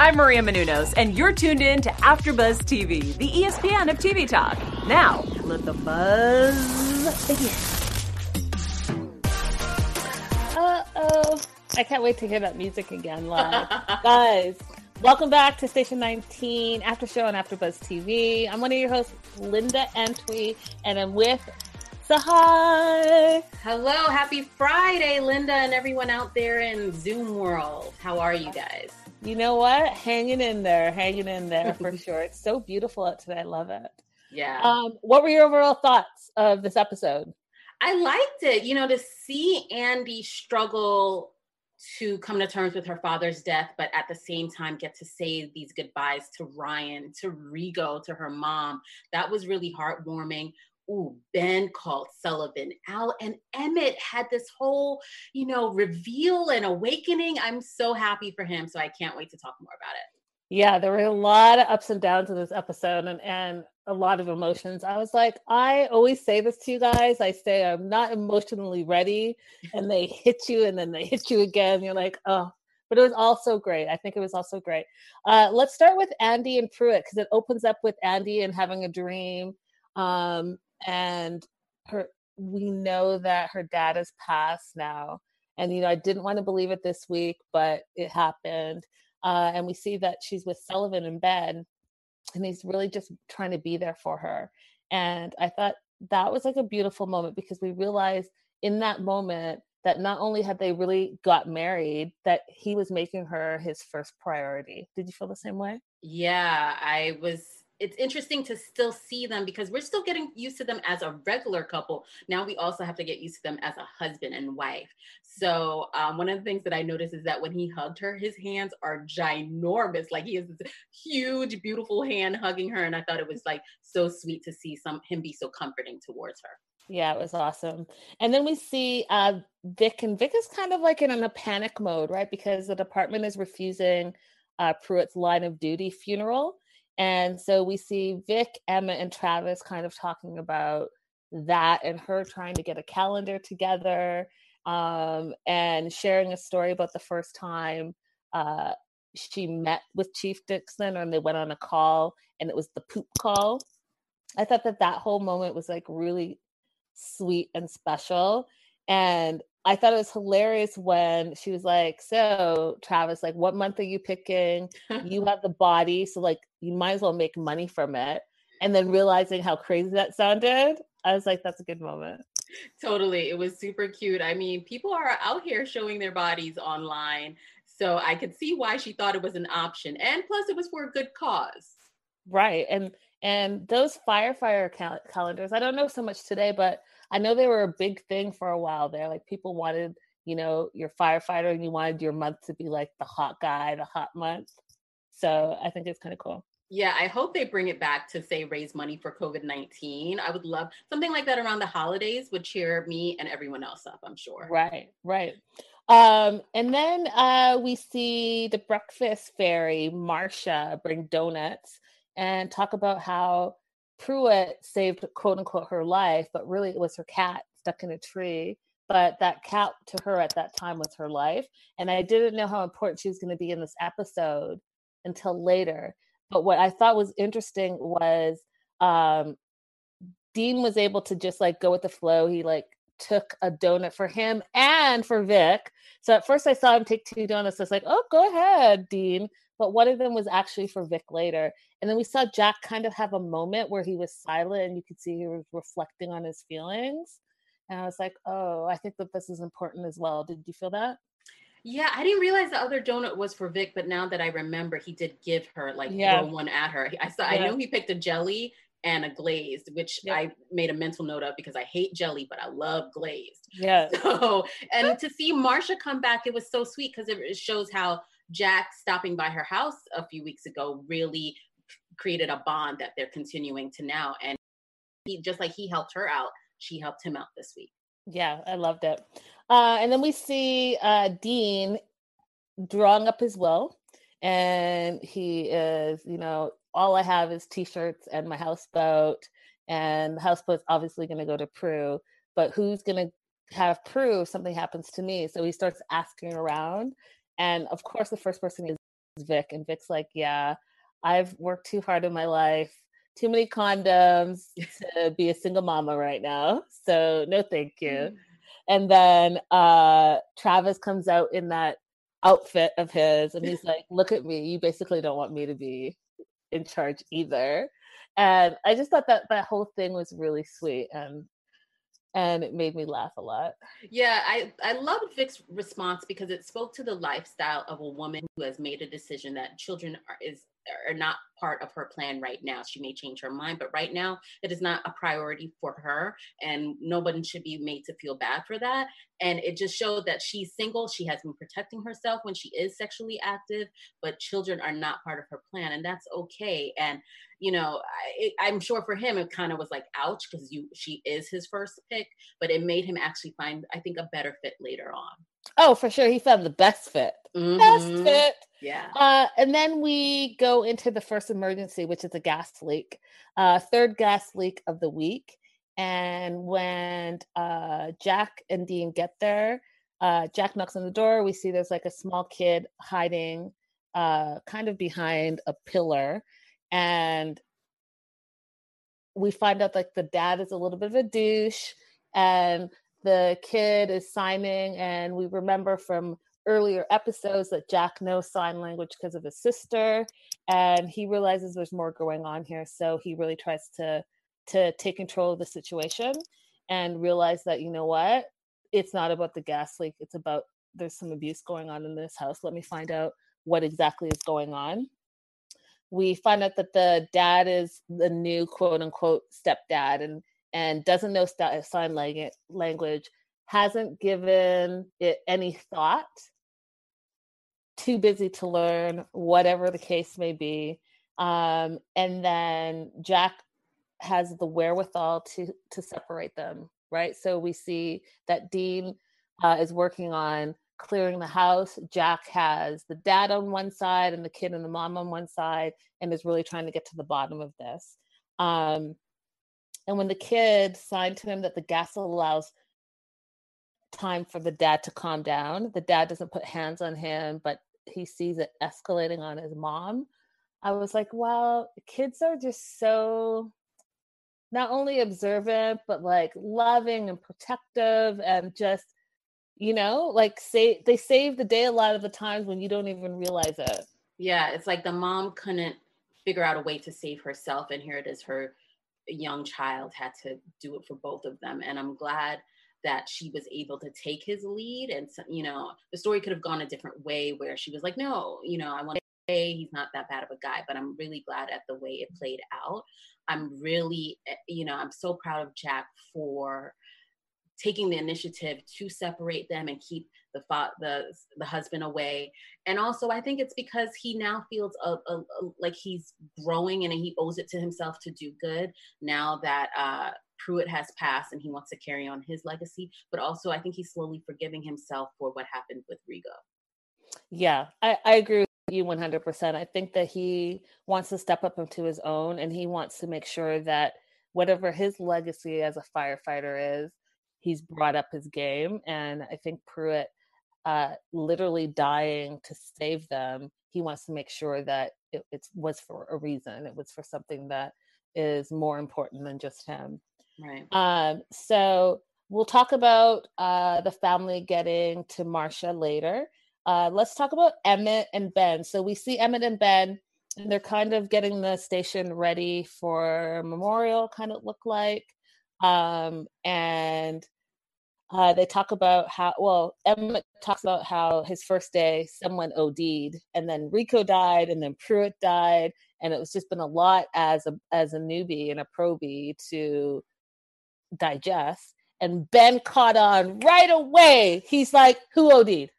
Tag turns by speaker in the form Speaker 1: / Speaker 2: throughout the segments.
Speaker 1: I'm Maria Menounos, and you're tuned in to AfterBuzz TV, the ESPN of TV talk. Now, let the buzz begin.
Speaker 2: Uh oh. I can't wait to hear that music again live. Guys, welcome back to Station 19 After Show on AfterBuzz TV. I'm one of your hosts, Linda Antwi, and I'm with Sahai.
Speaker 3: Hello, happy Friday, Linda, and everyone out there in Zoom world. How are you guys?
Speaker 2: You know what? Hanging in there, hanging in there for sure. It's so beautiful out today. I love it.
Speaker 3: Yeah.
Speaker 2: Um, what were your overall thoughts of this episode?
Speaker 3: I liked it. You know, to see Andy struggle to come to terms with her father's death, but at the same time get to say these goodbyes to Ryan, to Rigo, to her mom. That was really heartwarming ooh, Ben called Sullivan out, and Emmett had this whole, you know, reveal and awakening. I'm so happy for him. So I can't wait to talk more about it.
Speaker 2: Yeah, there were a lot of ups and downs in this episode and, and a lot of emotions. I was like, I always say this to you guys. I say I'm not emotionally ready, and they hit you and then they hit you again. You're like, oh, but it was also great. I think it was also great. Uh, let's start with Andy and Pruitt because it opens up with Andy and having a dream. Um, and her we know that her dad has passed now. And you know i didn't want to believe it this week but it happened. Uh, and we see that she's with sullivan in bed and he's really just trying to be there for her. And i thought that was like a beautiful moment because we realized in that moment that not only had they really got married that he was making her his first priority. Did you feel the same way?
Speaker 3: Yeah i was it's interesting to still see them because we're still getting used to them as a regular couple. Now we also have to get used to them as a husband and wife. So um, one of the things that I noticed is that when he hugged her, his hands are ginormous. Like he has this huge, beautiful hand hugging her, and I thought it was like so sweet to see some him be so comforting towards her.
Speaker 2: Yeah, it was awesome. And then we see uh, Vic, and Vic is kind of like in a panic mode, right? Because the department is refusing uh, Pruitt's line of duty funeral. And so we see Vic, Emma, and Travis kind of talking about that and her trying to get a calendar together um, and sharing a story about the first time uh, she met with Chief Dixon and they went on a call and it was the poop call. I thought that that whole moment was like really sweet and special. And I thought it was hilarious when she was like, So, Travis, like, what month are you picking? you have the body. So, like, you might as well make money from it. And then realizing how crazy that sounded, I was like, That's a good moment.
Speaker 3: Totally. It was super cute. I mean, people are out here showing their bodies online. So, I could see why she thought it was an option. And plus, it was for a good cause.
Speaker 2: Right. And, and those firefighter cal- calendars, I don't know so much today, but I know they were a big thing for a while there. Like people wanted, you know, your firefighter and you wanted your month to be like the hot guy, the hot month. So I think it's kind of cool.
Speaker 3: Yeah, I hope they bring it back to say raise money for COVID 19. I would love something like that around the holidays would cheer me and everyone else up, I'm sure.
Speaker 2: Right, right. Um, and then uh, we see the breakfast fairy, Marcia, bring donuts and talk about how Pruitt saved quote unquote her life, but really it was her cat stuck in a tree. But that cat to her at that time was her life. And I didn't know how important she was going to be in this episode until later. But what I thought was interesting was um, Dean was able to just like go with the flow. He like took a donut for him and for Vic. So at first I saw him take two donuts. I was like, oh, go ahead, Dean but one of them was actually for Vic later. And then we saw Jack kind of have a moment where he was silent and you could see he was reflecting on his feelings. And I was like, oh, I think that this is important as well. Did you feel that?
Speaker 3: Yeah, I didn't realize the other donut was for Vic, but now that I remember, he did give her like yeah. one at her. I saw. Yeah. I know he picked a jelly and a glazed, which yeah. I made a mental note of because I hate jelly, but I love glazed.
Speaker 2: Yeah.
Speaker 3: So, and to see Marcia come back, it was so sweet because it shows how Jack stopping by her house a few weeks ago really created a bond that they're continuing to now. And he just like he helped her out, she helped him out this week.
Speaker 2: Yeah, I loved it. Uh, and then we see uh, Dean drawing up his will, and he is, you know, all I have is t-shirts and my houseboat, and the houseboat's obviously going to go to Prue, but who's going to have Prue if something happens to me? So he starts asking around, and of course, the first person is Vic, and Vic's like, "Yeah, I've worked too hard in my life." Too many condoms to be a single mama right now. So no thank you. Mm. And then uh Travis comes out in that outfit of his and he's like, Look at me, you basically don't want me to be in charge either. And I just thought that that whole thing was really sweet and and it made me laugh a lot.
Speaker 3: Yeah, I I loved Vic's response because it spoke to the lifestyle of a woman who has made a decision that children are is are not part of her plan right now. She may change her mind, but right now it is not a priority for her, and nobody should be made to feel bad for that. And it just showed that she's single. She has been protecting herself when she is sexually active, but children are not part of her plan, and that's okay. And you know, I, am sure for him it kind of was like ouch because you she is his first pick, but it made him actually find I think a better fit later on.
Speaker 2: Oh, for sure, he found the best fit. Mm-hmm. Best fit.
Speaker 3: Yeah.
Speaker 2: Uh, and then we go into the first emergency, which is a gas leak, uh, third gas leak of the week. And when uh, Jack and Dean get there, uh, Jack knocks on the door. We see there's like a small kid hiding uh, kind of behind a pillar. And we find out like the dad is a little bit of a douche and the kid is signing. And we remember from earlier episodes that Jack knows sign language because of his sister, and he realizes there's more going on here. So he really tries to to take control of the situation and realize that you know what, it's not about the gas leak. It's about there's some abuse going on in this house. Let me find out what exactly is going on. We find out that the dad is the new quote unquote stepdad and and doesn't know sign language hasn't given it any thought, too busy to learn, whatever the case may be. Um, and then Jack has the wherewithal to to separate them, right? So we see that Dean uh, is working on clearing the house. Jack has the dad on one side and the kid and the mom on one side, and is really trying to get to the bottom of this. Um, and when the kid signed to him that the gas allows time for the dad to calm down. The dad doesn't put hands on him, but he sees it escalating on his mom. I was like, wow, kids are just so not only observant, but like loving and protective and just, you know, like say they save the day a lot of the times when you don't even realize it.
Speaker 3: Yeah, it's like the mom couldn't figure out a way to save herself, and here it is, her young child had to do it for both of them. And I'm glad that she was able to take his lead and you know the story could have gone a different way where she was like no you know i want to say he's not that bad of a guy but i'm really glad at the way it played out i'm really eh, you know i'm so proud of jack for taking the initiative to separate them and keep the fa- the the husband away and also i think it's because he now feels a, a, a, like he's growing and he owes it to himself to do good now that uh Pruitt has passed and he wants to carry on his legacy, but also I think he's slowly forgiving himself for what happened with Rigo.
Speaker 2: Yeah, I, I agree with you 100%. I think that he wants to step up into his own and he wants to make sure that whatever his legacy as a firefighter is, he's brought up his game. And I think Pruitt, uh, literally dying to save them, he wants to make sure that it, it was for a reason. It was for something that is more important than just him.
Speaker 3: Right.
Speaker 2: Um, so we'll talk about uh, the family getting to Marcia later. Uh, let's talk about Emmett and Ben. So we see Emmett and Ben, and they're kind of getting the station ready for memorial, kind of look like. Um, and uh, they talk about how well Emmett talks about how his first day someone OD'd, and then Rigo died, and then Pruitt died, and it was just been a lot as a as a newbie and a probie to digest. And Ben caught on right away. He's like, Who OD'd?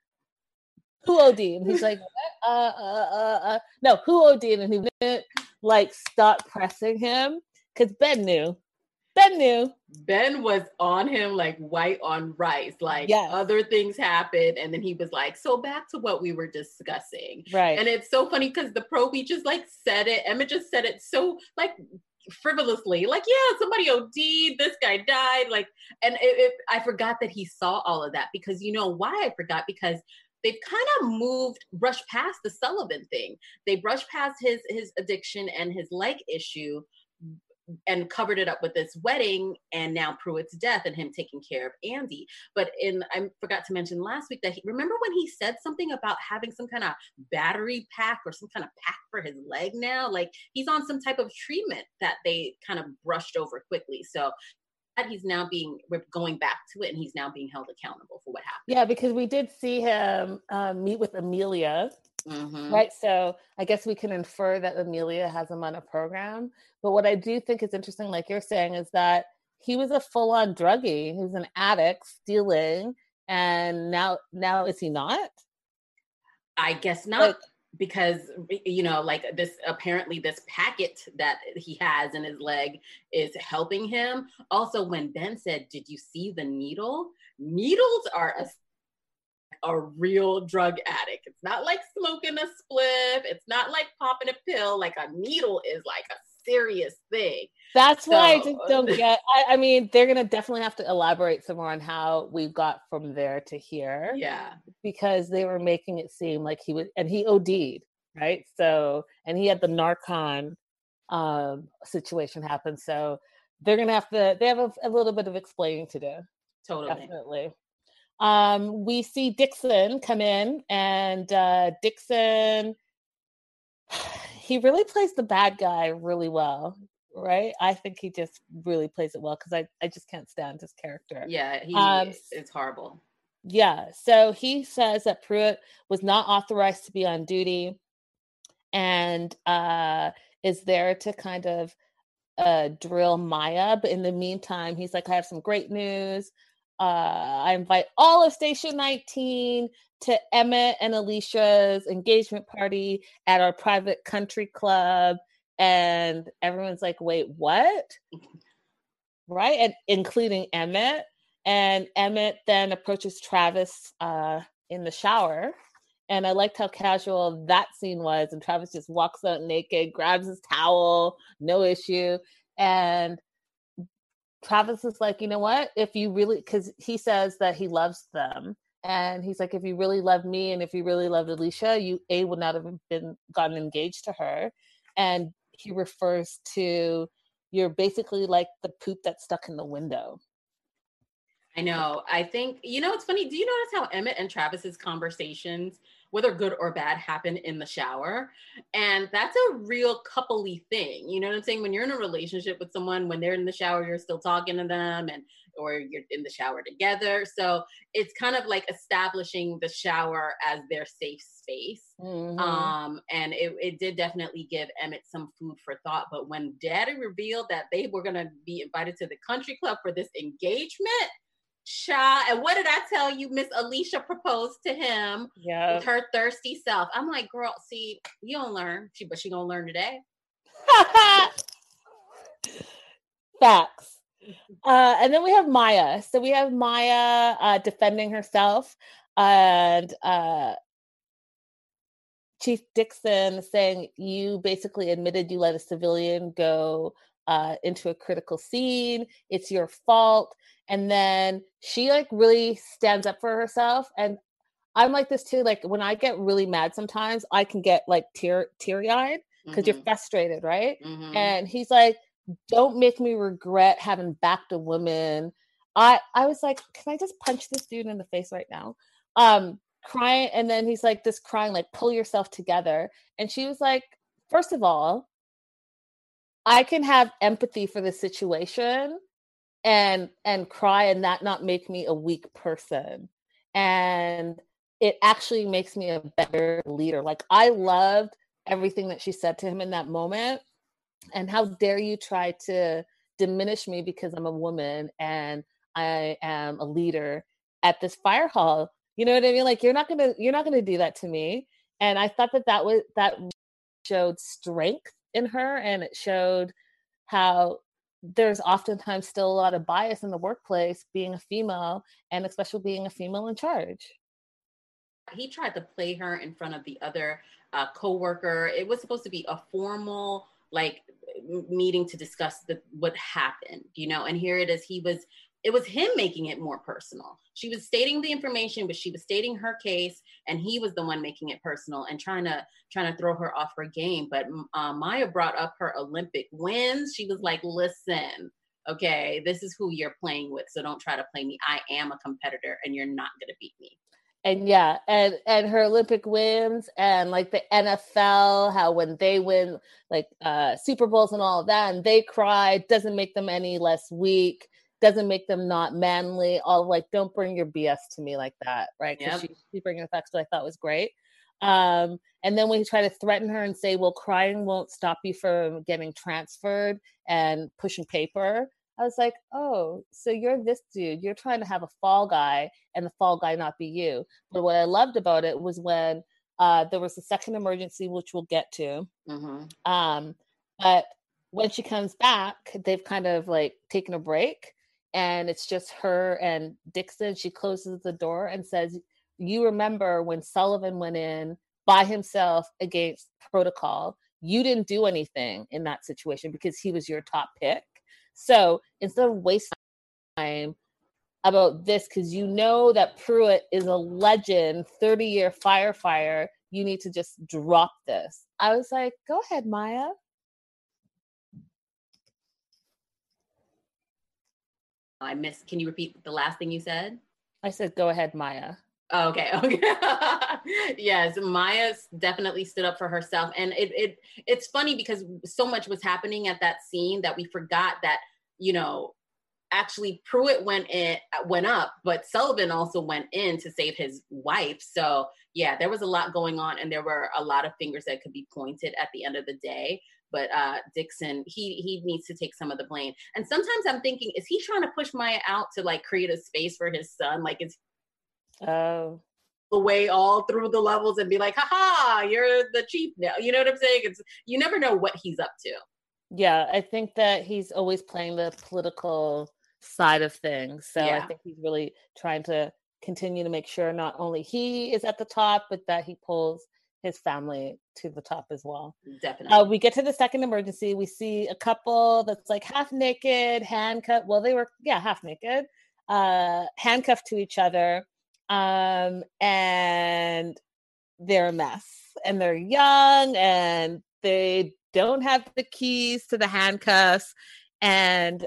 Speaker 2: who OD'd? And he's like, uh, uh, uh, uh, no, who OD'd? And he didn't like stop pressing him because Ben knew. Ben knew.
Speaker 3: Ben was on him like white on rice. Like
Speaker 2: Yes.
Speaker 3: other things happened, and then he was like, "So back to what we were discussing."
Speaker 2: Right.
Speaker 3: And it's so funny because the probie just like said it. Emma just said it so like frivolously, like, "Yeah, somebody OD'd. This guy died." Like, and it, it, I forgot that he saw all of that because you know why I forgot because they've kind of moved brushed past the sullivan thing they brushed past his his addiction and his leg issue and covered it up with this wedding and now Pruitt's death and him taking care of Andy. But in I forgot to mention last week that he remember when he said something about having some kind of battery pack or some kind of pack for his leg now? Like he's on some type of treatment that they kind of brushed over quickly. So that he's now being we're going back to it and he's now being held accountable for what happened.
Speaker 2: yeah, because we did see him um, meet with Amelia,
Speaker 3: Mhm.
Speaker 2: right? So I guess we can infer that Amelia has him on a program. But what I do think is interesting, like you're saying, is that he was a full-on druggie. He was an addict, stealing, and now now is he not?
Speaker 3: I guess not.
Speaker 2: Like-
Speaker 3: because you know like this apparently this packet that he has in his leg is helping him also when ben said did you see the needle needles are a a real drug addict it's not like smoking a spliff it's not like popping a pill like a needle is like a serious thing
Speaker 2: That's why I just don't get. I, I mean, they're gonna definitely have to elaborate some more on how we got from there to here.
Speaker 3: yeah
Speaker 2: because they were making it seem like he was and he OD'd, right? So and he had the Narcan um situation happen. So they're gonna have to they have a, a little bit of explaining to do.
Speaker 3: totally
Speaker 2: Definitely. Um we see Dixon come in and uh Dixon he really plays the bad guy really well, right? I think he just really plays it well because I, I just can't stand his character.
Speaker 3: yeah he
Speaker 2: Um,
Speaker 3: it's horrible
Speaker 2: Yeah. So he says that Pruitt was not authorized to be on duty and uh, is there to kind of uh, drill Maya. But in the meantime, he's like, I have some great news. Uh, I invite all of Station 19 to Emmett and Alicia's engagement party at our private country club. And everyone's like, wait, what? Right? And including Emmett. And Emmett then approaches Travis uh, in the shower. And I liked how casual that scene was. And Travis just walks out naked, grabs his towel, no issue. And Travis is like, you know what? If you really, because he says that he loves them. And he's like, if you really loved me and if you really loved Alicia, you A would not have been gotten engaged to her. And he refers to you're basically like the poop that's stuck in the window.
Speaker 3: I know. I think you know it's funny. Do you notice how Emmett and Travis's conversations, whether good or bad, happen in the shower? And that's a real coupley thing. You know what I'm saying? When you're in a relationship with someone, when they're in the shower, you're still talking to them and or you're in the shower together. So it's kind of like establishing the shower as their safe space.
Speaker 2: Mhm.
Speaker 3: Um, and it, it did definitely give Emmett some food for thought. But when Daddy revealed that they were gonna be invited to the country club for this engagement, Cha, and what did I tell you? Miss Alicia proposed to him
Speaker 2: yeah.
Speaker 3: with her thirsty self. I'm like, girl, see, you don't learn. She but she gonna learn today.
Speaker 2: Facts. Uh, and then we have Maya. So we have Maya uh, defending herself, and uh, Chief Dixon saying, You basically admitted you let a civilian go uh, into a critical scene. It's your fault. And then she like really stands up for herself. And I'm like this too. Like when I get really mad sometimes, I can get like tear teary eyed because you're
Speaker 3: Mhm,
Speaker 2: frustrated, right?
Speaker 3: mhm.
Speaker 2: and he's like don't make me regret having backed a woman i i was like can i just punch this dude in the face right now um crying and then he's like this crying like pull yourself together and she was like first of all i can have empathy for the situation and and cry and that not make me a weak person and it actually makes me a better leader like i loved everything that she said to him in that moment and how dare you try to diminish me because I'm a woman and I am a leader at this fire hall. You know what I mean? Like you're not gonna you're not gonna do that to me. And I thought that that was that showed strength in her, and it showed how there's oftentimes still a lot of bias in the workplace being a female and especially being a female in charge.
Speaker 3: He tried to play her in front of the other uh, co-worker. It was supposed to be a formal like meeting to discuss the, what happened you know and here it is he was it was him making it more personal. She was stating the information, but she was stating her case, and he was the one making it personal and trying to trying to throw her off her game. But uh, Maya brought up her Olympic wins. She was like, "Listen, okay, this is who you're playing with, so don't try to play me. I am a competitor, and you're not gonna beat me."
Speaker 2: And yeah, and and her Olympic wins, and like the NFL, how when they win like uh Super Bowls and all of that, and they cry, doesn't make them any less weak doesn't make them not manly. All like, don't bring your BS to me like that, right? Because yep. she, she's bringing facts, that I thought was great. Um, and then when he tried to threaten her and say, "Well, crying won't stop you from getting transferred and pushing paper," I was like, "Oh, so you're this dude? You're trying to have a fall guy, and the fall guy not be you." But what I loved about it was when uh, there was a second emergency, which we'll get to. Mm-hmm. Um, but when she comes back, they've kind of like taken a break and it's just her and Dixon. She closes the door and says, You remember when Sullivan went in by himself against protocol? You didn't do anything in that situation because he was your top pick. So instead of wasting time about this, because you know that Pruitt is a legend, 30 year firefighter, you need to just drop this. I was like, Go ahead, Maya.
Speaker 3: I missed. Can you repeat the last thing you said?
Speaker 2: I said, go ahead, Maya.
Speaker 3: Oh, okay. Okay. yes, Maya definitely stood up for herself, and it it it's funny because so much was happening at that scene that we forgot that you know actually Pruitt went in went up, but Sullivan also went in to save his wife. So yeah, there was a lot going on, and there were a lot of fingers that could be pointed at the end of the day but uh, Dixon, he he needs to take some of the blame. And sometimes I'm thinking, is he trying to push Maya out to like create a space for his son? Like it's oh away all through the levels and be like, haha, you're the chief now. You know what I'm saying? It's you never know what he's up to.
Speaker 2: Yeah, I think that he's always playing the political side of things. So yeah. I think he's really trying to continue to make sure not only he is at the top, but that he pulls his family to the top as well.
Speaker 3: Definitely.
Speaker 2: Uh, we get to the second emergency. We see a couple that's like half naked, handcuffed. Well, they were, yeah, half naked, uh, handcuffed to each other. Um, and they're a mess. And they're young and they don't have the keys to the handcuffs. And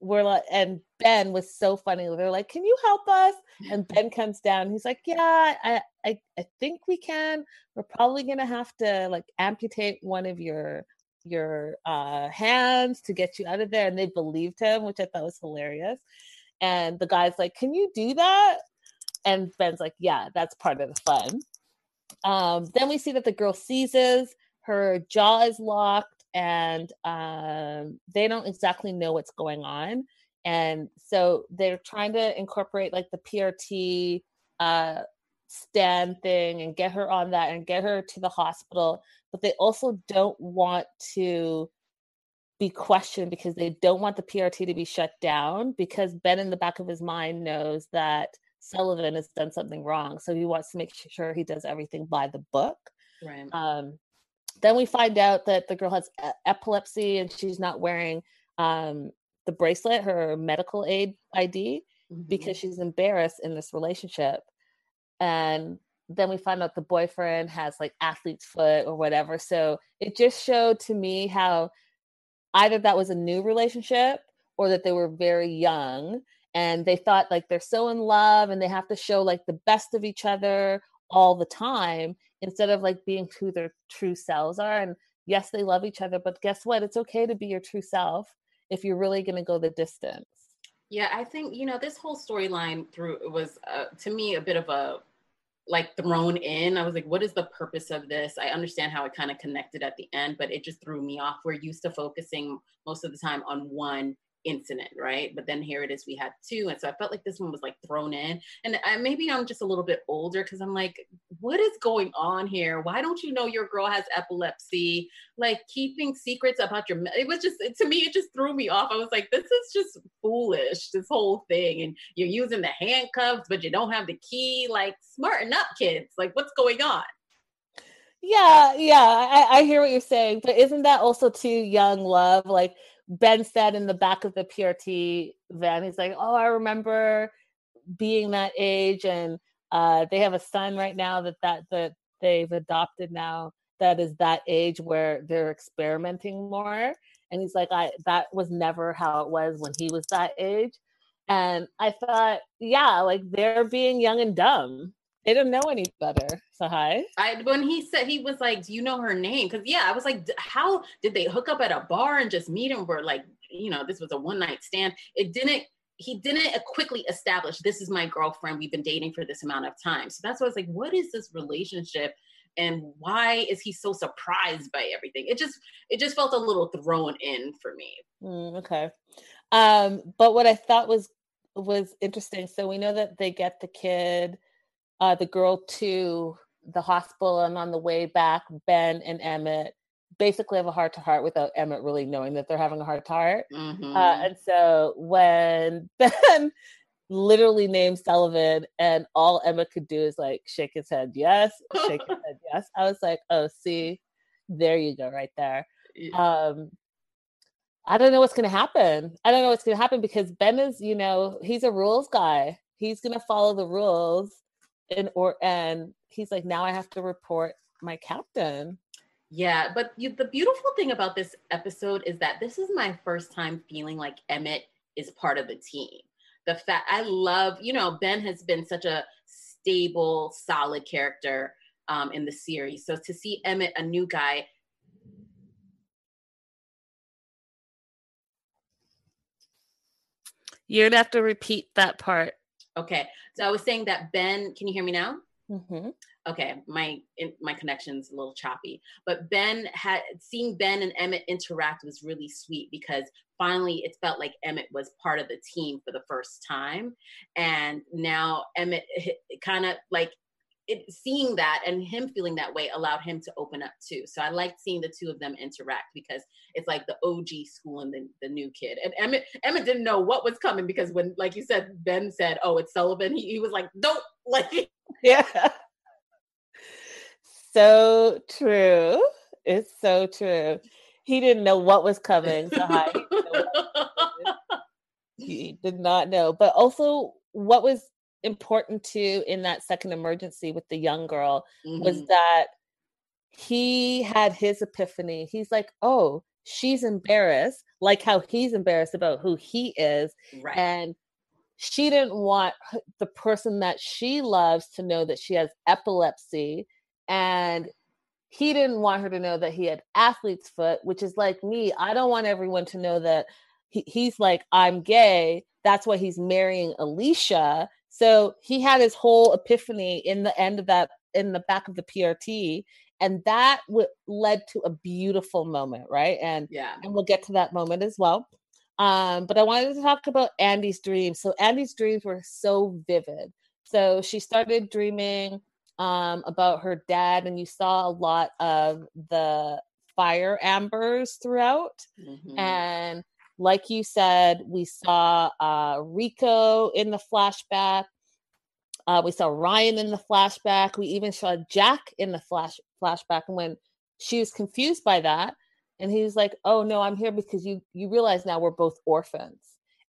Speaker 2: we're like, and Ben was so funny. They're like, "Can you help us?" And Ben comes down. He's like, "Yeah, I, I, I think we can. We're probably gonna have to like amputate one of your your uh, hands to get you out of there." And they believed him, which I thought was hilarious. And the guy's like, "Can you do that?" And Ben's like, "Yeah, that's part of the fun." Um, then we see that the girl seizes. Her jaw is locked and um, they don't exactly know what's going on. And so they're trying to incorporate like the PRT uh, stand thing and get her on that and get her to the hospital. But they also don't want to be questioned because they don't want the PRT to be shut down because Ben in the back of his mind knows that Sullivan has done something wrong. So he wants to make sure he does everything by the book.
Speaker 3: Right.
Speaker 2: Um, then we find out that the girl has epilepsy and she's not wearing um, the bracelet, her medical aid ID, mm-hmm. because she's embarrassed in this relationship. And then we find out the boyfriend has like athlete's foot or whatever. So it just showed to me how either that was a new relationship or that they were very young and they thought like they're so in love and they have to show like the best of each other all the time instead of like being who their true selves are. And yes, they love each other, but guess what? It's okay to be your true self if you're really going to go the distance.
Speaker 3: Yeah, I think, you know, this whole storyline through was uh, to me a bit of a like thrown in. I was like, what is the purpose of this? I understand how it kind of connected at the end, but it just threw me off. We're used to focusing most of the time on one incident, right? But then here it is, we had two. And so I felt like this one was like thrown in. And I, maybe I'm just a little bit older because I'm like, what is going on here? Why don't you know your girl has epilepsy? Like keeping secrets about your, it was just, to me, it just threw me off. I was like, this is just foolish, this whole thing. And you're using the handcuffs, but you don't have the key. Like, smarten up, kids. Like, what's going on?
Speaker 2: Yeah, yeah, I, I hear what you're saying, but isn't that also too young love? Like Ben said in the back of the PRT van, he's like, "Oh, I remember being that age, and uh, they have a son right now that that that they've adopted now that is that age where they're experimenting more." And he's like, "I that was never how it was when he was that age." And I thought, yeah, like they're being young and dumb. They don't know any better. So hi.
Speaker 3: I when he said he was like, "Do you know her name?" Because yeah, I was like, "How did they hook up at a bar and just meet and were like, you know, this was a one night stand?" It didn't. He didn't quickly establish this is my girlfriend. We've been dating for this amount of time. So that's why I was like, "What is this relationship?" and why is he so surprised by everything it just it just felt a little thrown in for me
Speaker 2: mm, okay um but what i thought was was interesting so we know that they get the kid uh, the girl to the hospital, and on the way back, Ben and Emmett basically have a heart to heart without Emmett really knowing that they're having a heart to heart.
Speaker 3: Mm-hmm.
Speaker 2: Uh, and so when Ben literally named Sullivan, and all Emmett could do is like shake his head, yes, shake his head, yes. I was like, oh, see, there you go, right there. Um, I don't know what's going to happen. I don't know what's going to happen because Ben is, you know, he's a rules guy. He's going to follow the rules and or and he's like now i have to report my captain.
Speaker 3: Yeah but you, the beautiful thing about this episode is that this is my first time feeling like emmett is part of the team. The fact i love you know ben has been such a stable solid character um, in the series. So to see emmett a new guy
Speaker 2: you're gonna have to repeat that part
Speaker 3: Okay. So I was saying that Ben, can you hear me now?
Speaker 2: Mm-hmm.
Speaker 3: Okay, my my connection's a little choppy, but Ben had seeing Ben and Emmett interact was really sweet because finally it felt like Emmett was part of the team for the first time, and now Emmett kind of like it, seeing that and him feeling that way allowed him to open up too. So I liked seeing the two of them interact because it's like the OG school and the, the new kid. And Emmett, Emmett didn't know what was coming because when, like you said, Ben said, "Oh, it's Sullivan," he, he was like, "Don't like."
Speaker 2: Yeah. So true. It's so true. He didn't know what was coming. So hi. he did not know. But also, what was important too in that second emergency with the young girl mm-hmm. was that he had his epiphany. He's like, oh, she's embarrassed, like how he's embarrassed about who he is.
Speaker 3: Right.
Speaker 2: And she didn't want the person that she loves to know that she has epilepsy. And he didn't want her to know that he had athlete's foot, which is like me. I don't want everyone to know that he, he's like, I'm gay. That's why he's marrying Alicia so he had his whole epiphany in the end of that, in the back of the PRT. And that w- led to a beautiful moment, right? And
Speaker 3: yeah,
Speaker 2: and we'll get to that moment as well. Um, but I wanted to talk about Andy's dreams. So Andy's dreams were so vivid. So she started dreaming um, about her dad, and you saw a lot of the fire ambers throughout. Mm-hmm. And like you said, we saw uh, Rigo in the flashback. Uh, we saw Ryan in the flashback. We even saw Jack in the flash flashback. And when she was confused by that, and he was like, "Oh no, I'm here because you you realize now we're both orphans."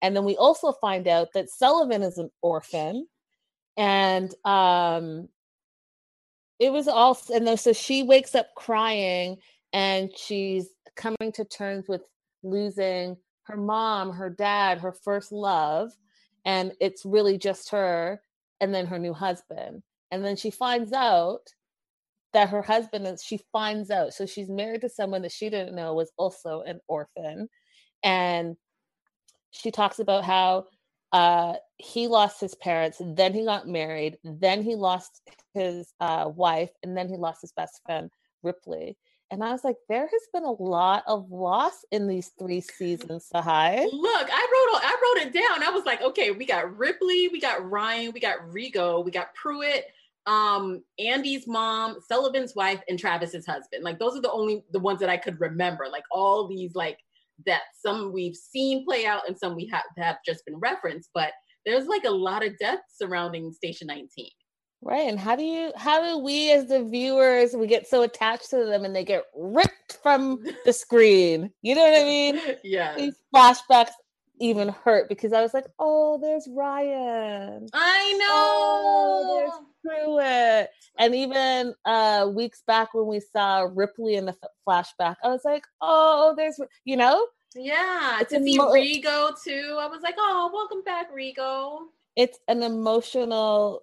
Speaker 2: And then we also find out that Sullivan is an orphan, and um, it was all. And then so she wakes up crying, and she's coming to terms with losing her mom, her dad, her first love, and it's really just her and then her new husband. And then she finds out that her husband is, she finds out. So she's married to someone that she didn't know was also an orphan. And she talks about how uh, he lost his parents, then he got married, then he lost his uh, wife, and then he lost his best friend, Ripley. And I was like, there has been a lot of loss in these three seasons, Sahai.
Speaker 3: Look, I wrote I wrote it down. I was like, okay, we got Ripley, we got Ryan, we got Rigo, we got Pruitt, um, Andy's mom, Sullivan's wife, and Travis's husband. Like those are the only the ones that I could remember. Like all these like that some we've seen play out and some we have have just been referenced, but there's like a lot of deaths surrounding Station 19.
Speaker 2: Right. And how do you how do we as the viewers we get so attached to them and they get ripped from the screen? You know what I mean?
Speaker 3: Yeah.
Speaker 2: These flashbacks even hurt because I was like, oh, there's Ryan.
Speaker 3: I know.
Speaker 2: Oh, there's Pruitt. And even uh weeks back when we saw Ripley in the f- flashback, I was like, oh, there's you know,
Speaker 3: Yeah.
Speaker 2: It's
Speaker 3: to see
Speaker 2: emo-
Speaker 3: Rigo too. I was like, oh, welcome back, Rigo.
Speaker 2: it's an emotional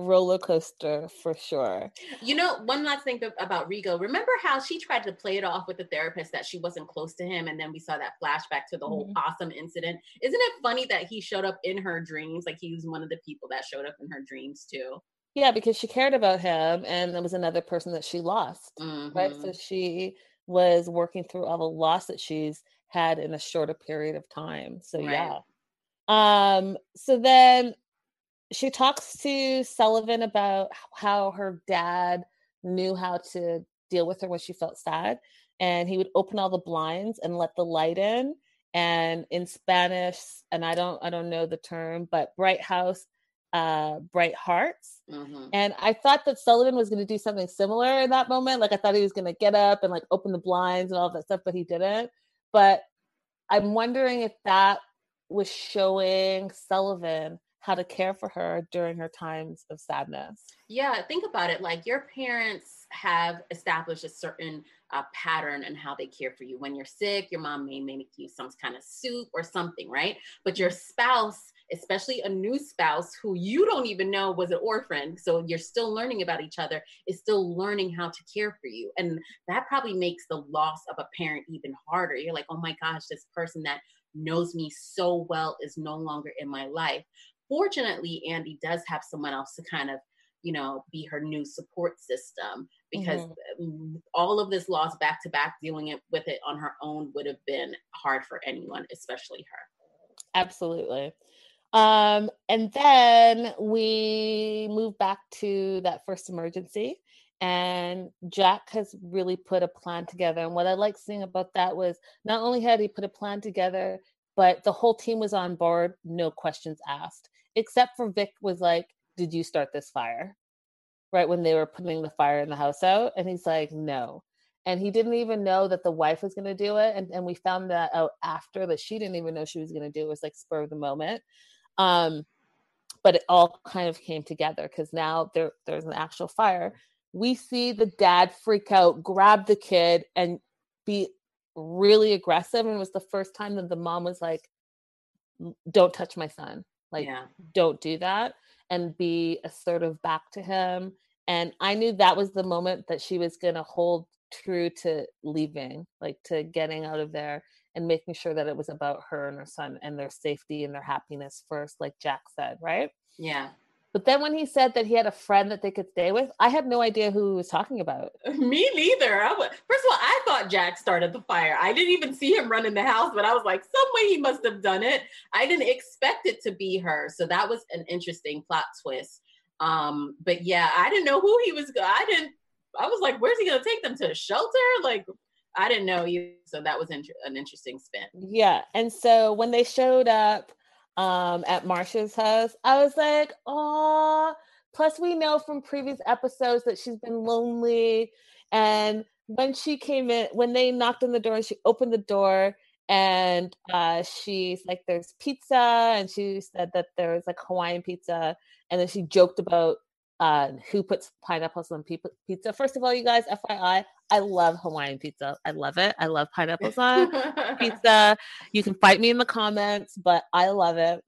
Speaker 2: roller coaster for sure.
Speaker 3: You know, one last thing about Rigo. Remember how she tried to play it off with the therapist that she wasn't close to him, and then we saw that flashback to the whole
Speaker 2: Mhm.
Speaker 3: possum incident. Isn't it funny that he showed up in her dreams? Like he was one of the people that showed up in her dreams too.
Speaker 2: Yeah, because she cared about him and there was another person that she lost. right?
Speaker 3: Mhm.
Speaker 2: So she was working through all the loss that she's had in a shorter period of time. So
Speaker 3: Right.
Speaker 2: yeah. Um, so then she talks to Sullivan about how her dad knew how to deal with her when she felt sad. And he would open all the blinds and let the light in. And in Spanish, and I don't I don't know the term, but bright house, uh, bright hearts.
Speaker 3: Mhm.
Speaker 2: And I thought that Sullivan was going to do something similar in that moment. Like I thought he was going to get up and like open the blinds and all that stuff, but he didn't. But I'm wondering if that was showing Sullivan how to care for her during her times of sadness.
Speaker 3: Yeah, think about it. Like your parents have established a certain uh, pattern and how they care for you. When you're sick, your mom may make you some kind of soup or something, right? But your spouse, especially a new spouse who you don't even know was an orphan, so you're still learning about each other, is still learning how to care for you. And that probably makes the loss of a parent even harder. You're like, oh my gosh, this person that knows me so well is no longer in my life. Fortunately, Andy does have someone else to kind of you know, be her new support system because mm, all of this loss back to back, dealing it with it on her own would have been hard for anyone, especially her.
Speaker 2: Absolutely. Um, and then we move back to that first emergency, and Jack has really put a plan together. And what I like seeing about that was not only had he put a plan together, but the whole team was on board, no questions asked, except for Vic was like, Did you start this fire? Right when they were putting the fire in the house out. And he's like, No. And he didn't even know that the wife was going to do it. And, and we found that out after that she didn't even know she was going to do it. It was like spur of the moment. Um, but it all kind of came together because now there there's an actual fire. We see the dad freak out, grab the kid, and be really aggressive. And it was the first time that the mom was like, "Don't touch my son. Like,
Speaker 3: yeah.
Speaker 2: don't do that." And be assertive back to him. And I knew that was the moment that she was going to hold true to leaving, like to getting out of there and making sure that it was about her and her son and their safety and their happiness first, like Jack said, right?
Speaker 3: Yeah.
Speaker 2: But then when he said that he had a friend that they could stay with, I had no idea who he was talking about.
Speaker 3: Me neither. I w- First of all, I thought Jack started the fire. I didn't even see him run in the house, but I was like, some way he must have done it. I didn't expect it to be her. So that was an interesting plot twist. Um, but yeah, I didn't know who he was. I didn't. I was like, where's he gonna take them to a shelter? Like, I didn't know you. So that was an interesting spin.
Speaker 2: Yeah. And so when they showed up um, at Marsha's house, I was like, oh, plus we know from previous episodes that she's been lonely. And when she came in, when they knocked on the door and she opened the door and uh, she's like, there's pizza. And she said that there was like Hawaiian pizza. And then she joked about uh, who puts pineapples on pizza. First of all, you guys, FYI, I love Hawaiian pizza. I love it. I love pineapples on pizza. You can fight me in the comments, but I love it.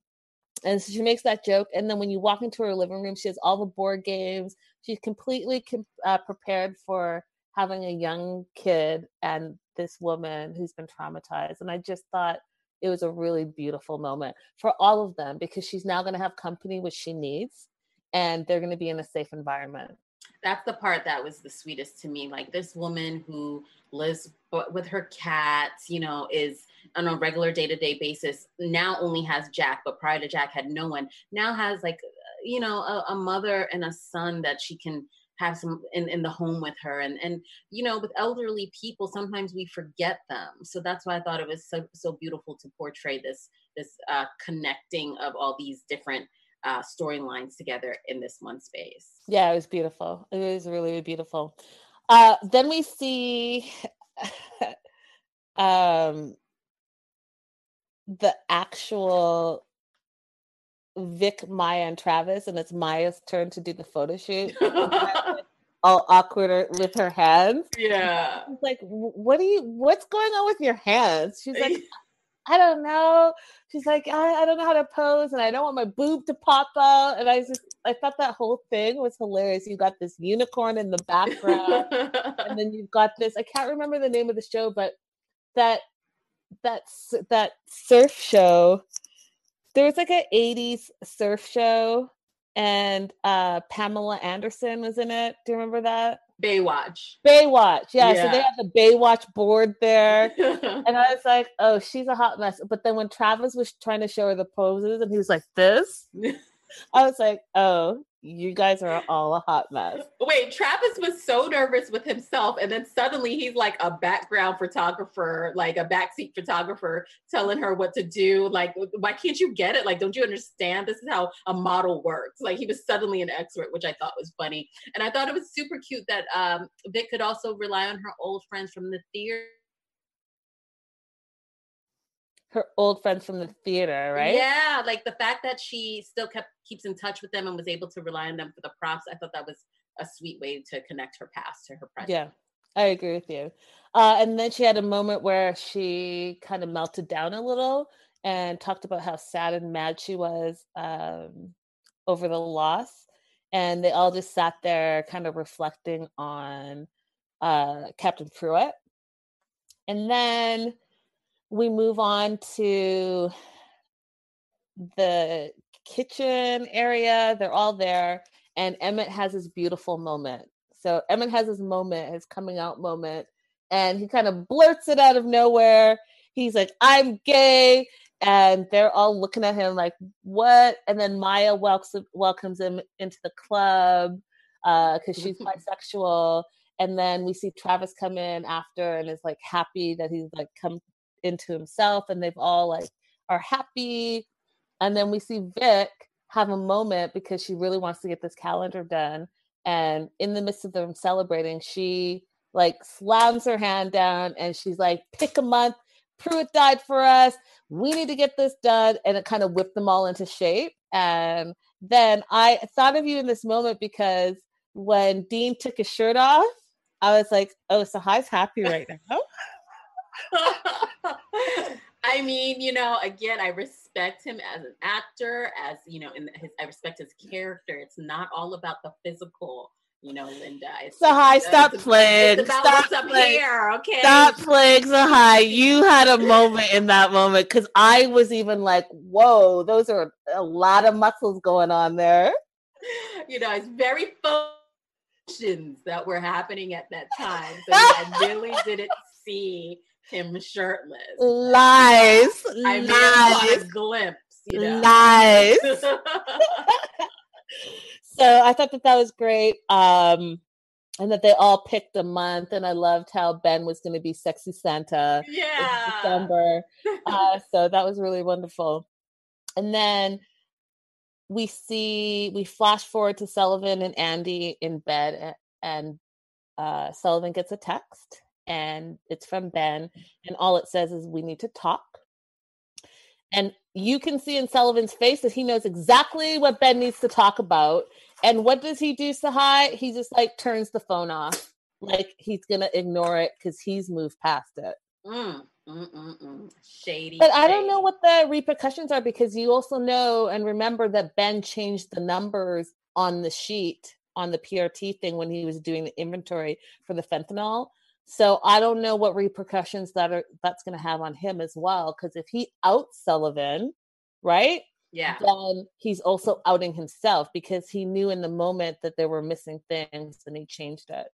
Speaker 2: And so she makes that joke. And then when you walk into her living room, she has all the board games. She's completely uh, prepared for having a young kid and this woman who's been traumatized. And I just thought it was a really beautiful moment for all of them because she's now going to have company which she needs and they're going to be in a safe environment.
Speaker 3: that's the part that was the sweetest to me. Like this woman who lives with her cats, you know, is on a regular day to day basis. Now only has Jack, but prior to Jack had no one. Now has like, you know, a, a mother and a son that she can have some in, in the home with her and and you know with elderly people sometimes we forget them so that's why i thought it was so so beautiful to portray this this uh, connecting of all these different uh, storylines together in this one space.
Speaker 2: Yeah, it was beautiful. It was really beautiful. Uh, then we see um, the actual Vic, Maya, and Travis, and it's Maya's turn to do the photo shoot. all awkward with her hands.
Speaker 3: Yeah.
Speaker 2: like, what do you? What's going on with your hands? She's like, I don't know. She's like, I, I don't know how to pose and I don't want my boob to pop out. And I just, I thought that whole thing was hilarious. You got this unicorn in the background and then you've got this, I can't remember the name of the show, but that, that, that surf show, there was like an 80s surf show and uh Pamela Anderson was in it. Do you remember that?
Speaker 3: Baywatch.
Speaker 2: Baywatch, yeah. yeah. So they have the Baywatch board there. and I was like, oh, she's a hot mess. But then when Travis was trying to show her the poses and he was like, this, I was like, oh, you guys are all a hot mess.
Speaker 3: Wait, Travis was so nervous with himself, and then suddenly he's like a background photographer, like a backseat photographer, telling her what to do. Like, why can't you get it? Like, don't you understand? This is how a model works. Like, he was suddenly an expert, which I thought was funny, and I thought it was super cute that um, Vic could also rely on her old friends from the theater
Speaker 2: her old friends from the theater, right?
Speaker 3: Yeah, like the fact that she still kept keeps in touch with them and was able to rely on them for the props. I thought that was a sweet way to connect her past to her present.
Speaker 2: Yeah, I agree with you. Uh, and then she had a moment where she kind of melted down a little and talked about how sad and mad she was um, over the loss. And they all just sat there, kind of reflecting on uh, Captain Pruitt. And then we move on to the kitchen area. They're all there. And Emmett has his beautiful moment. So Emmett has his moment, his coming out moment, and he kind of blurts it out of nowhere. He's like, I'm gay. And they're all looking at him like, what? And then Maya welcomes, welcomes him into the club because uh, she's bisexual. And then we see Travis come in after and is like happy that he's like come into himself and they've all like are happy. And then we see vic have a moment because she really wants to get this calendar done. And in the midst of them celebrating she like slams her hand down and she's like pick a month. Pruitt died for us. We need to get this done. And it kind of whipped them all into shape. And then i thought of you in this moment because when dean took his shirt off i was like oh so sahai's happy right now
Speaker 3: I mean, you know, again, I respect him as an actor, as you know, in his I respect his character. It's not all about the physical, you know, Linda.
Speaker 2: It's, Sahai, stop it's, playing.
Speaker 3: It's
Speaker 2: stop
Speaker 3: what's playing. here, okay?
Speaker 2: Stop playing, Sahai. You had a moment in that moment because I was even like, "Whoa, those are a lot of muscles going on there."
Speaker 3: You know, it's very functions that were happening at that time, so I really didn't see him shirtless.
Speaker 2: Lies. I
Speaker 3: Lies. a glimpse. You know?
Speaker 2: Lies. so I thought that that was great. Um, and that they all picked a month, and I loved how Ben was going to be sexy Santa.
Speaker 3: Yeah.
Speaker 2: December. Uh, so that was really wonderful. And then we see we flash forward to Sullivan and Andy in bed, and uh, Sullivan gets a text and it's from Ben. And all it says is, We need to talk. And you can see in Sullivan's face that he knows exactly what Ben needs to talk about. And what does he do, Sahai? He just like turns the phone off. Like he's to ignore it because he's moved past it.
Speaker 3: Mm, mm, mm, mm. shady.
Speaker 2: But
Speaker 3: shady.
Speaker 2: I don't know what the repercussions are because you also know and remember that Ben changed the numbers on the sheet on the PRT thing when he was doing the inventory for the fentanyl. So I don't know what repercussions that are that's going to have on him as well. Because if he outs Sullivan, right,
Speaker 3: yeah.
Speaker 2: then he's also outing himself because he knew in the moment that there were missing things and he changed it.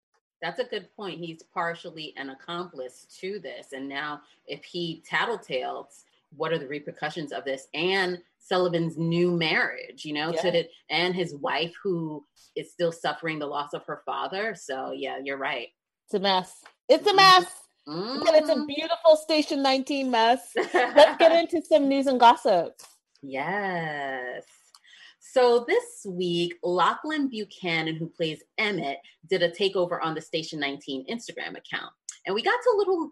Speaker 3: That's a good point. He's partially an accomplice to this. And now, if he tattletales, what are the repercussions of this? And Sullivan's new marriage, you know, yeah. to the, and his wife who is still suffering the loss of her father. So, yeah, you're right.
Speaker 2: It's a mess. It's a mess. Mm-hmm. It's a beautiful Station 19 mess. Let's get into some news and gossip.
Speaker 3: Yes. So this week, Lachlan Buchanan, who plays Emmett, did a takeover on the Station 19 Instagram account. And we got to little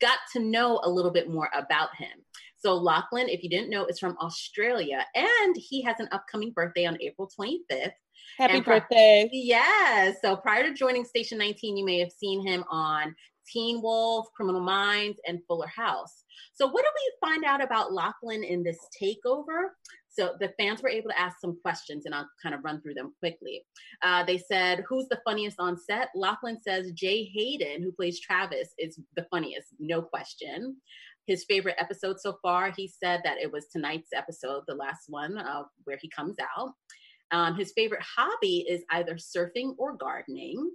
Speaker 3: got to know a little bit more about him. So Lachlan, if you didn't know, is from Australia and he has an upcoming birthday on April 25th.
Speaker 2: Happy and birthday.
Speaker 3: Yes. So prior to joining Station 19, you may have seen him on Teen Wolf, Criminal Minds, and Fuller House. So, what did we find out about Lachlan in this takeover? So, the fans were able to ask some questions, and I'll kind of run through them quickly. Uh, they said, Who's the funniest on set? Lachlan says Jay Hayden, who plays Travis, is the funniest, no question. His favorite episode so far, he said that it was tonight's episode, the last one uh, where he comes out. Um, his favorite hobby is either surfing or gardening.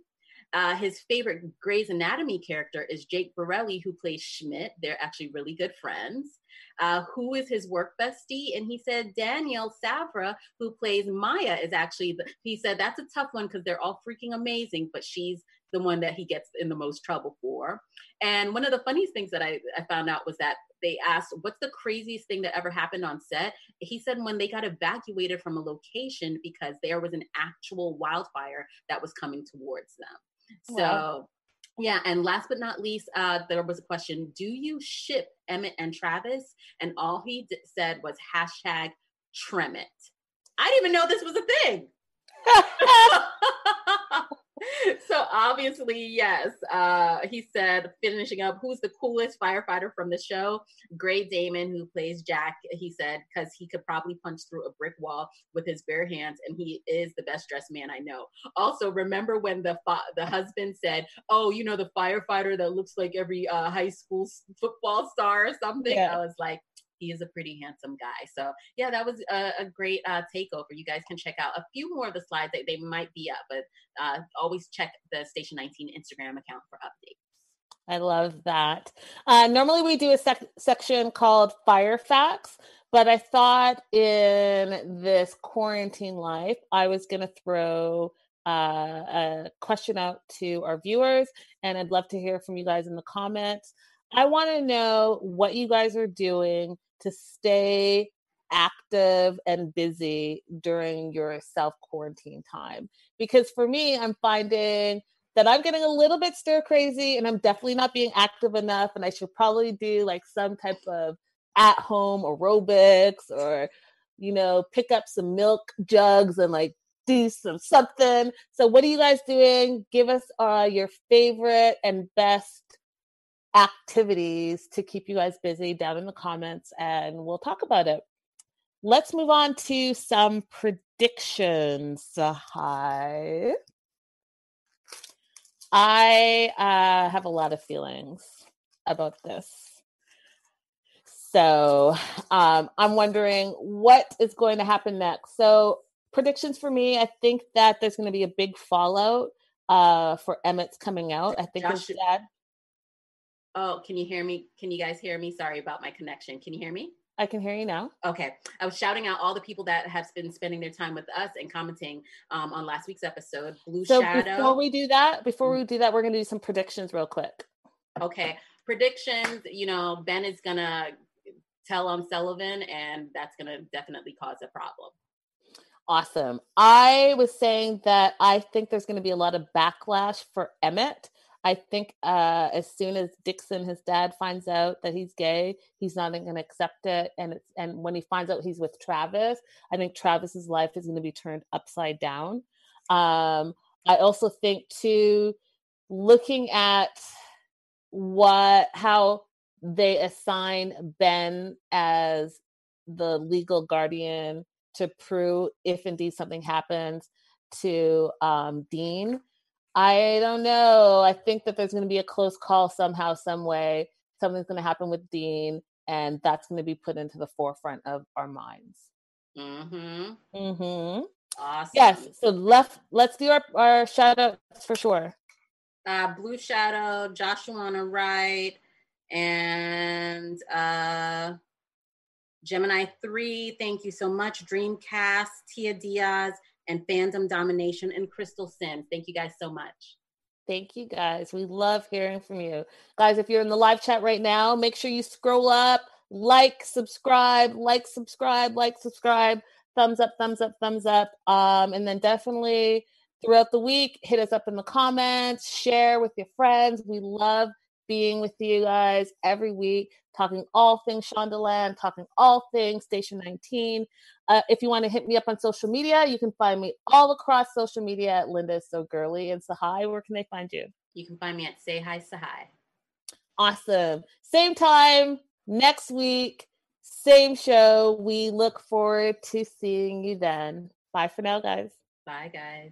Speaker 3: Uh, his favorite Grey's Anatomy character is Jake Borelli, who plays Schmitt. They're actually really good friends. Uh, who is his work bestie? And he said Danielle Savre, who plays Maya, is actually, the, he said that's a tough one because they're all freaking amazing, but she's the one that he gets in the most trouble for. And one of the funniest things that I, I found out was that they asked, What's the craziest thing that ever happened on set? He said, When they got evacuated from a location because there was an actual wildfire that was coming towards them. So, yeah. And last but not least, uh, there was a question Do you ship Emmett and Travis? And all he d- said was hashtag Tremit. I didn't even know this was a thing. so obviously, yes. Uh, he said, finishing up, who's the coolest firefighter from the show? Grey Damon, who plays Jack. He said because he could probably punch through a brick wall with his bare hands, and he is the best dressed man I know. Also, remember when the fa- the husband said, "Oh, you know the firefighter that looks like every uh, high school football star or something?" Yeah. I was like, he is a pretty handsome guy. So yeah, that was a, a great uh, takeover. You guys can check out a few more of the slides. They, might be up, but uh, always check the Station 19 Instagram account for updates.
Speaker 2: I love that. Uh, normally we do a sec- section called Fire Facts, but I thought in this quarantine life, I was going to throw uh, a question out to our viewers, and I'd love to hear from you guys in the comments. I want to know what you guys are doing to stay active and busy during your self quarantine time. Because for me, I'm finding that I'm getting a little bit stir crazy and I'm definitely not being active enough. And I should probably do like some type of at home aerobics or, you know, pick up some milk jugs and like do some something. So, what are you guys doing? Give us uh, your favorite and best activities to keep you guys busy down in the comments and we'll talk about it. Let's move on to some predictions. Hi. I uh, have a lot of feelings about this. So um, I'm wondering what is going to happen next. So, predictions for me I think that there's going to be a big fallout uh, for Emmett's coming out. I think Josh, his dad.
Speaker 3: Oh, can you hear me? Can you guys hear me? Sorry about my connection. Can you hear me?
Speaker 2: I can hear you now.
Speaker 3: Okay. I was shouting out all the people that have been spending their time with us and commenting um, on last week's episode. Blue so Shadow.
Speaker 2: Before we do that, before we do that, we're going to do some predictions real quick.
Speaker 3: Okay. Predictions, you know, Ben is going to tell on Sullivan, and that's going to definitely cause a problem.
Speaker 2: Awesome. I was saying that I think there's going to be a lot of backlash for Emmett I think uh, as soon as Dixon, his dad, finds out that he's gay, he's not going to accept it. And it's, and when he finds out he's with Travis, I think Travis's life is going to be turned upside down. Um, I also think too, looking at what how they assign Ben as the legal guardian to Prue if indeed something happens to um, Dean I don't know. I think that there's going to be a close call somehow, some way. Something's going to happen with Dean, and that's going to be put into the forefront of our minds.
Speaker 3: Mm-hmm.
Speaker 2: Mm-hmm.
Speaker 3: Awesome.
Speaker 2: Yes. So left. Let's do our our shout outs for sure.
Speaker 3: Uh, Blue Shadow, Joshua on the right, and uh, Gemini 3. Thank you so much. Dreamcast, Tia Diaz, and Fandom Domination, and Crystal Sims. Thank you guys so much.
Speaker 2: Thank you guys. We love hearing from you. Guys, if you're in the live chat right now, make sure you scroll up, like, subscribe, like, subscribe, like, subscribe, thumbs up, thumbs up, thumbs up. Um, and then definitely throughout the week, hit us up in the comments, share with your friends. We love being with you guys every week, talking all things Shondaland, talking all things Station 19. Uh, if you want to hit me up on social media, you can find me all across social media at Linda So Girly and Sahai. Where can they find you?
Speaker 3: You can find me at Say Hi Sahai.
Speaker 2: Awesome. Same time next week, same show. We look forward to seeing you then. Bye for now, guys.
Speaker 3: Bye, guys.